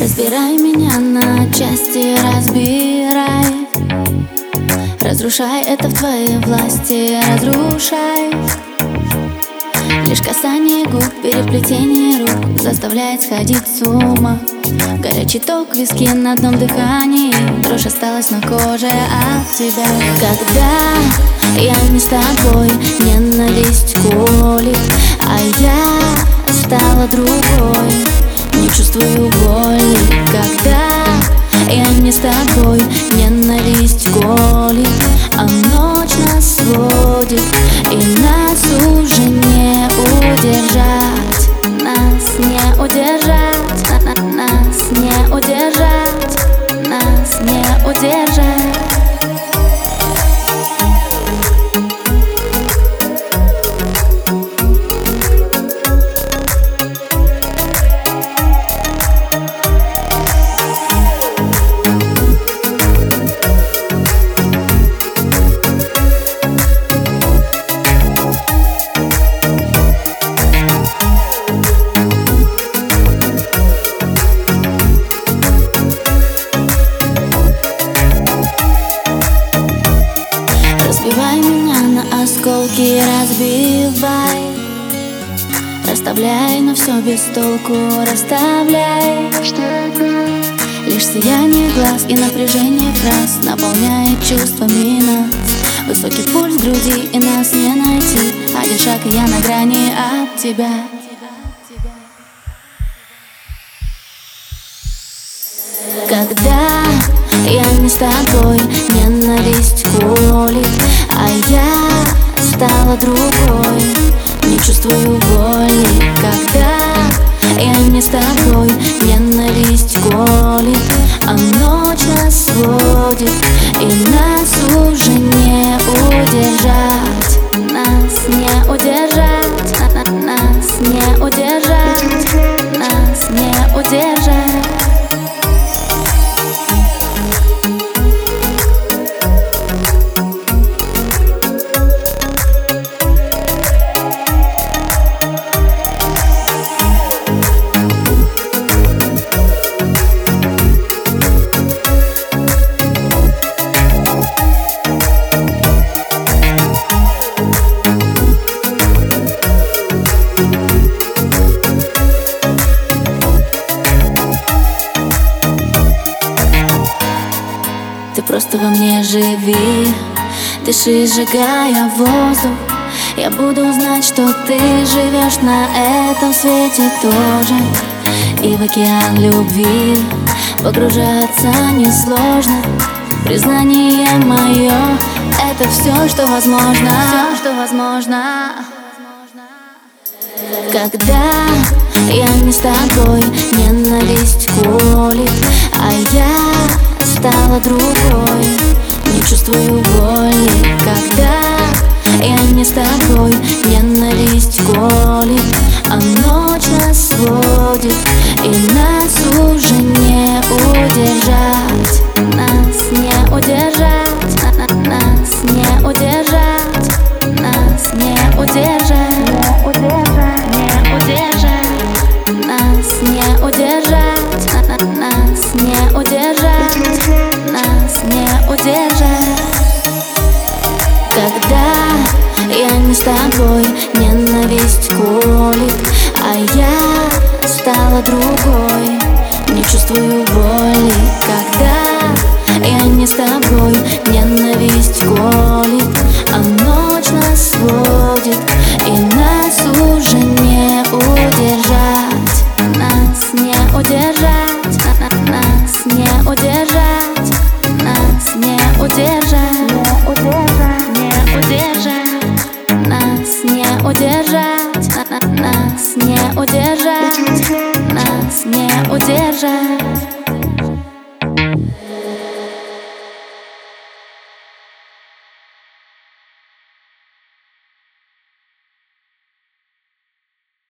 Разбирай меня на части, разбирай. Разрушай это в твоей власти, разрушай. Лишь касание губ, переплетение рук Заставляет сходить с ума. Горячий ток, виски на одном дыхании. Дрожь осталась на коже от тебя. Когда я не с тобой, ненависть колит, А я стала другой не чувствую боли Когда я не с тобой, ненависть колет. А ночь нас сводит, и нас уже не удержать. Нас не удержать, на -на нас не удержать. Нас не удержать Разбивай меня на осколки, разбивай. Расставляй, но все без толку, расставляй. Лишь сияние глаз и напряжение фраз Наполняет чувствами нас. Высокий пульс в груди и нас не найти. Один шаг и я на грани от тебя. Когда я не с тобой, чувствую боли Когда я не с тобой, ненависть колет. А ночь нас сводит, и нас уже просто во мне живи. Дыши, сжигая воздух. Я буду знать, что ты живешь на этом свете тоже. И в океан любви Погружаться несложно. Признание мое Это все, что возможно. Все, что возможно. Когда я не с тобой, ненависть колет А я стала другой, не чувствую боли Когда я не с тобой, ненависть колет А ночь нас сводит, и нас уже нас не удержать. Когда я не с тобой, ненависть колет, а я стала другой, не чувствую боли. Когда я не с тобой, удержать, на -на нас не удержать Нас не удержать